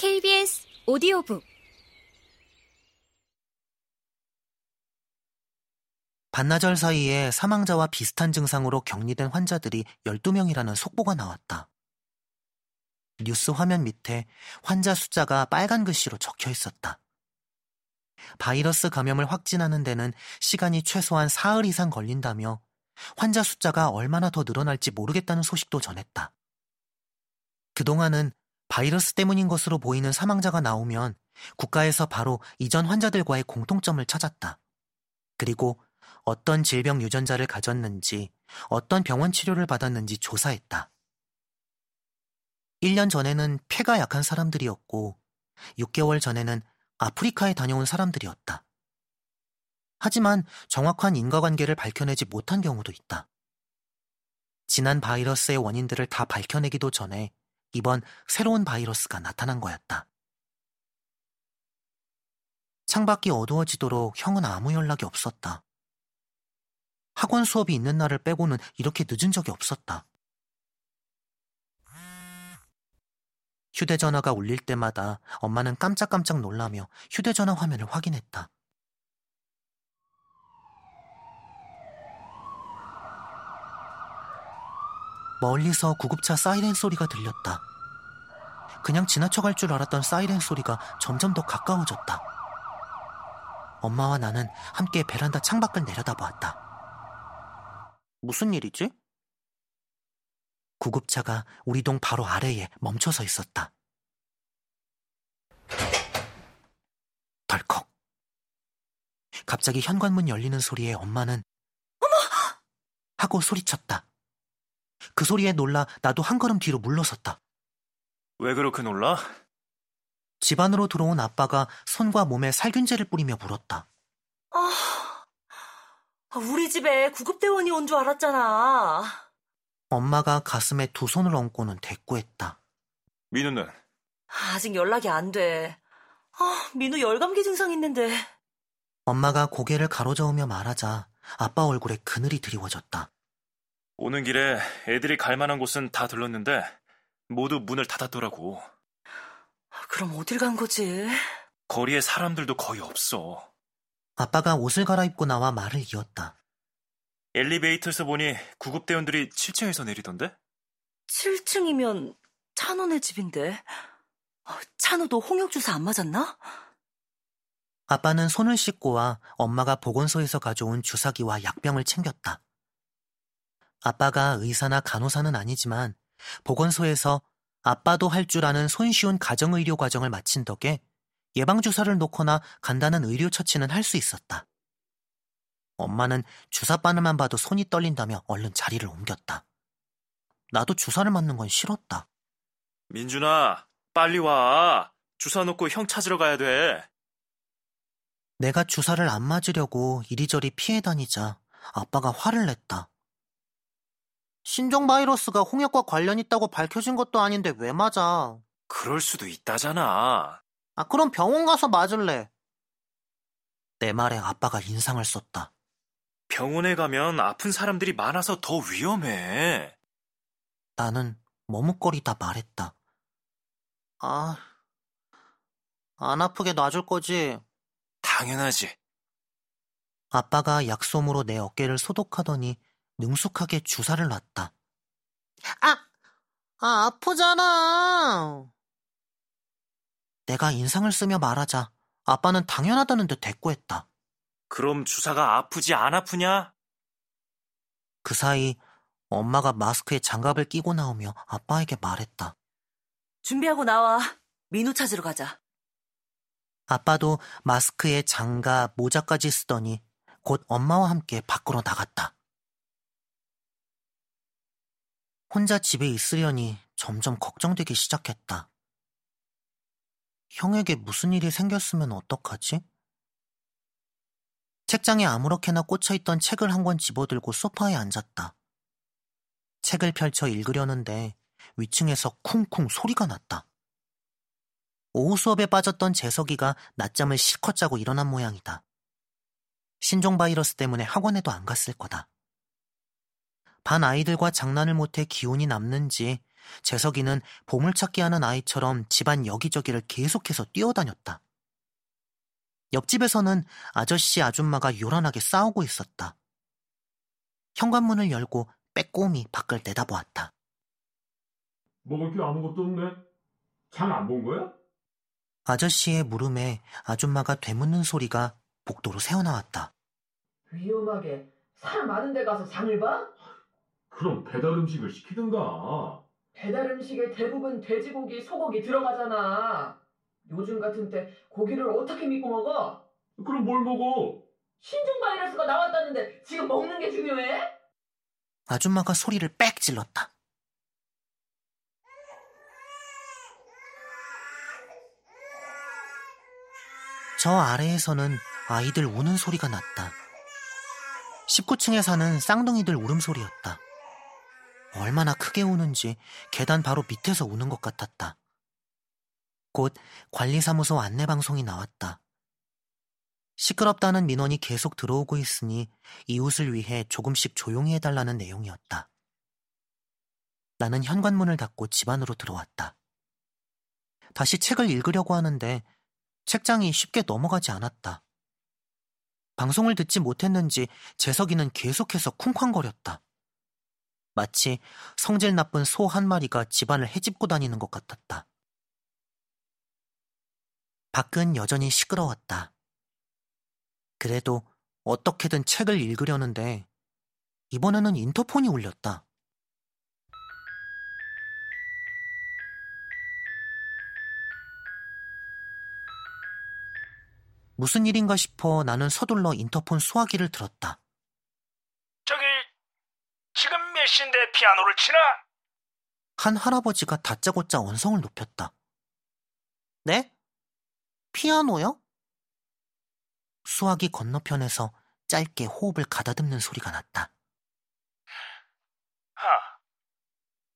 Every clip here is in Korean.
KBS 오디오북 반나절 사이에 사망자와 비슷한 증상으로 격리된 환자들이 12명이라는 속보가 나왔다. 뉴스 화면 밑에 환자 숫자가 빨간 글씨로 적혀 있었다. 바이러스 감염을 확진하는 데는 시간이 최소한 사흘 이상 걸린다며 환자 숫자가 얼마나 더 늘어날지 모르겠다는 소식도 전했다. 그동안은 바이러스 때문인 것으로 보이는 사망자가 나오면 국가에서 바로 이전 환자들과의 공통점을 찾았다. 그리고 어떤 질병 유전자를 가졌는지, 어떤 병원 치료를 받았는지 조사했다. 1년 전에는 폐가 약한 사람들이었고, 6개월 전에는 아프리카에 다녀온 사람들이었다. 하지만 정확한 인과관계를 밝혀내지 못한 경우도 있다. 지난 바이러스의 원인들을 다 밝혀내기도 전에 이번 새로운 바이러스가 나타난 거였다. 창밖이 어두워지도록 형은 아무 연락이 없었다. 학원 수업이 있는 날을 빼고는 이렇게 늦은 적이 없었다. 휴대전화가 울릴 때마다 엄마는 깜짝깜짝 놀라며 휴대전화 화면을 확인했다. 멀리서 구급차 사이렌 소리가 들렸다. 그냥 지나쳐갈 줄 알았던 사이렌 소리가 점점 더 가까워졌다. 엄마와 나는 함께 베란다 창밖을 내려다보았다. 무슨 일이지? 구급차가 우리 동 바로 아래에 멈춰서 있었다. 덜컥. 갑자기 현관문 열리는 소리에 엄마는 어머! 하고 소리쳤다. 그 소리에 놀라 나도 한 걸음 뒤로 물러섰다. 왜 그렇게 놀라? 집 안으로 들어온 아빠가 손과 몸에 살균제를 뿌리며 물었다. 아, 우리 집에 구급대원이 온 줄 알았잖아. 엄마가 가슴에 두 손을 얹고는 대꾸했다. 민우는? 아직 연락이 안 돼. 아, 민우 열감기 증상 있는데. 엄마가 고개를 가로저으며 말하자 아빠 얼굴에 그늘이 드리워졌다. 오는 길에 애들이 갈 만한 곳은 다 들렀는데 모두 문을 닫았더라고. 그럼 어딜 간 거지? 거리에 사람들도 거의 없어. 아빠가 옷을 갈아입고 나와 말을 이었다. 엘리베이터에서 보니 구급대원들이 7층에서 내리던데? 7층이면 찬호네 집인데. 어, 찬호도 홍역 주사 안 맞았나? 아빠는 손을 씻고 와 엄마가 보건소에서 가져온 주사기와 약병을 챙겼다. 아빠가 의사나 간호사는 아니지만 보건소에서 아빠도 할 줄 아는 손쉬운 가정의료 과정을 마친 덕에 예방주사를 놓거나 간단한 의료 처치는 할 수 있었다. 엄마는 주사 바늘만 봐도 손이 떨린다며 얼른 자리를 옮겼다. 나도 주사를 맞는 건 싫었다. 민준아, 빨리 와. 주사 놓고 형 찾으러 가야 돼. 내가 주사를 안 맞으려고 이리저리 피해 다니자 아빠가 화를 냈다. 신종 바이러스가 홍역과 관련 있다고 밝혀진 것도 아닌데 왜 맞아? 그럴 수도 있다잖아. 아, 그럼 병원 가서 맞을래. 내 말에 아빠가 인상을 썼다. 병원에 가면 아픈 사람들이 많아서 더 위험해. 나는 머뭇거리다 말했다. 아, 안 아프게 놔줄 거지? 당연하지. 아빠가 약솜으로 내 어깨를 소독하더니 능숙하게 주사를 놨다. 아, 아, 아프잖아. 내가 인상을 쓰며 말하자 아빠는 당연하다는 듯 대꾸했다. 그럼 주사가 아프지 안 아프냐? 그 사이 엄마가 마스크에 장갑을 끼고 나오며 아빠에게 말했다. 준비하고 나와. 민우 찾으러 가자. 아빠도 마스크에 장갑, 모자까지 쓰더니 곧 엄마와 함께 밖으로 나갔다. 혼자 집에 있으려니 점점 걱정되기 시작했다. 형에게 무슨 일이 생겼으면 어떡하지? 책장에 아무렇게나 꽂혀있던 책을 한 권 집어들고 소파에 앉았다. 책을 펼쳐 읽으려는데 위층에서 쿵쿵 소리가 났다. 오후 수업에 빠졌던 재석이가 낮잠을 실컷 자고 일어난 모양이다. 신종 바이러스 때문에 학원에도 안 갔을 거다. 반 아이들과 장난을 못해 기운이 남는지 재석이는 보물찾기 하는 아이처럼 집안 여기저기를 계속해서 뛰어다녔다. 옆집에서는 아저씨 아줌마가 요란하게 싸우고 있었다. 현관문을 열고 빼꼼히 밖을 내다보았다. 먹을 게 아무것도 없네. 장 안 본 거야? 아저씨의 물음에 아줌마가 되묻는 소리가 복도로 새어나왔다. 위험하게 사람 많은 데 가서 장을 봐? 그럼 배달 음식을 시키든가. 배달 음식에 대부분 돼지고기, 소고기 들어가잖아. 요즘 같은 때 고기를 어떻게 믿고 먹어? 그럼 뭘 먹어? 신종 바이러스가 나왔다는데 지금 먹는 게 중요해? 아줌마가 소리를 빽 질렀다. 저 아래에서는 아이들 우는 소리가 났다. 19층에 사는 쌍둥이들 울음소리였다. 얼마나 크게 우는지 계단 바로 밑에서 우는 것 같았다. 곧 관리사무소 안내방송이 나왔다. 시끄럽다는 민원이 계속 들어오고 있으니 이웃을 위해 조금씩 조용히 해달라는 내용이었다. 나는 현관문을 닫고 집 안으로 들어왔다. 다시 책을 읽으려고 하는데 책장이 쉽게 넘어가지 않았다. 방송을 듣지 못했는지 재석이는 계속해서 쿵쾅거렸다. 마치 성질 나쁜 소 한 마리가 집안을 헤집고 다니는 것 같았다. 밖은 여전히 시끄러웠다. 그래도 어떻게든 책을 읽으려는데 이번에는 인터폰이 울렸다. 무슨 일인가 싶어 나는 서둘러 인터폰 수화기를 들었다. 저기 지금 몇 시인데 피아노를 치나? 한 할아버지가 다짜고짜 언성을 높였다. 네? 피아노요? 수화기 건너편에서 짧게 호흡을 가다듬는 소리가 났다. 아,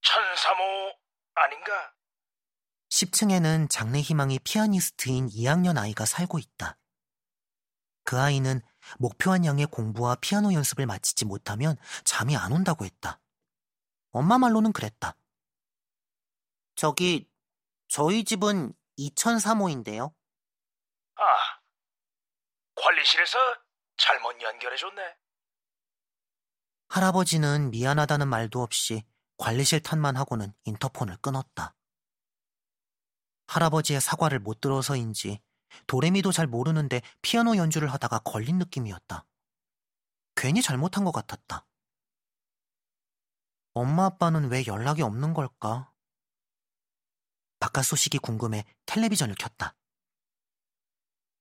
천사모 아닌가? 10층에는 장래 희망이 피아니스트인 2학년 아이가 살고 있다. 그 아이는 목표한 양의 공부와 피아노 연습을 마치지 못하면 잠이 안 온다고 했다. 엄마 말로는 그랬다. 저기, 저희 집은 2003호인데요. 아, 관리실에서 잘못 연결해줬네. 할아버지는 미안하다는 말도 없이 관리실 탓만 하고는 인터폰을 끊었다. 할아버지의 사과를 못 들어서인지 도레미도 잘 모르는데 피아노 연주를 하다가 걸린 느낌이었다. 괜히 잘못한 것 같았다. 엄마 아빠는 왜 연락이 없는 걸까? 바깥 소식이 궁금해 텔레비전을 켰다.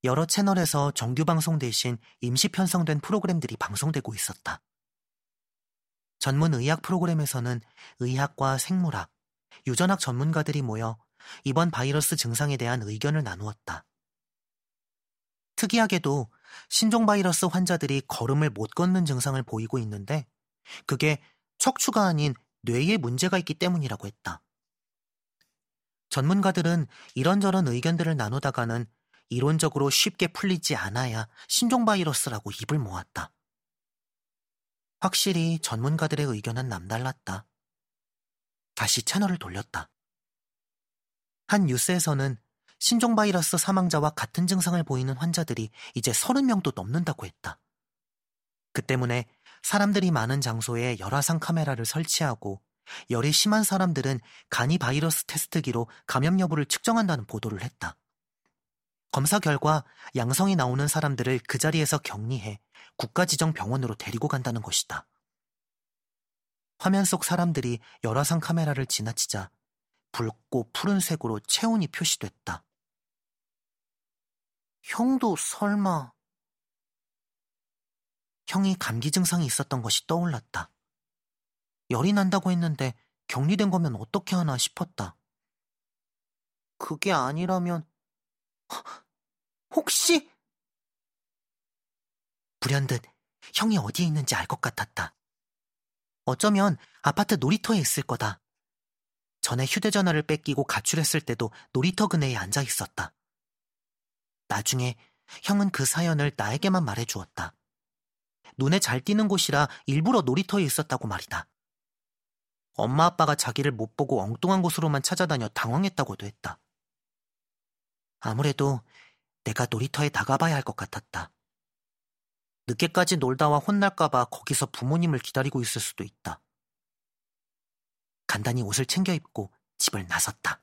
여러 채널에서 정규 방송 대신 임시 편성된 프로그램들이 방송되고 있었다. 전문 의학 프로그램에서는 의학과 생물학, 유전학 전문가들이 모여 이번 바이러스 증상에 대한 의견을 나누었다. 특이하게도 신종 바이러스 환자들이 걸음을 못 걷는 증상을 보이고 있는데 그게 척추가 아닌 뇌에 문제가 있기 때문이라고 했다. 전문가들은 이런저런 의견들을 나누다가는 이론적으로 쉽게 풀리지 않아야 신종 바이러스라고 입을 모았다. 확실히 전문가들의 의견은 남달랐다. 다시 채널을 돌렸다. 한 뉴스에서는 신종 바이러스 사망자와 같은 증상을 보이는 환자들이 이제 30명도 넘는다고 했다. 그 때문에 사람들이 많은 장소에 열화상 카메라를 설치하고 열이 심한 사람들은 간이 바이러스 테스트기로 감염 여부를 측정한다는 보도를 했다. 검사 결과 양성이 나오는 사람들을 그 자리에서 격리해 국가 지정 병원으로 데리고 간다는 것이다. 화면 속 사람들이 열화상 카메라를 지나치자 붉고 푸른색으로 체온이 표시됐다. 형도 설마... 형이 감기 증상이 있었던 것이 떠올랐다. 열이 난다고 했는데 격리된 거면 어떻게 하나 싶었다. 그게 아니라면... 혹시... 불현듯 형이 어디에 있는지 알 것 같았다. 어쩌면 아파트 놀이터에 있을 거다. 전에 휴대전화를 뺏기고 가출했을 때도 놀이터 그네에 앉아 있었다. 나중에 형은 그 사연을 나에게만 말해 주었다. 눈에 잘 띄는 곳이라 일부러 놀이터에 있었다고 말이다. 엄마 아빠가 자기를 못 보고 엉뚱한 곳으로만 찾아다녀 당황했다고도 했다. 아무래도 내가 놀이터에 나가봐야 할 것 같았다. 늦게까지 놀다와 혼날까봐 거기서 부모님을 기다리고 있을 수도 있다. 간단히 옷을 챙겨 입고 집을 나섰다.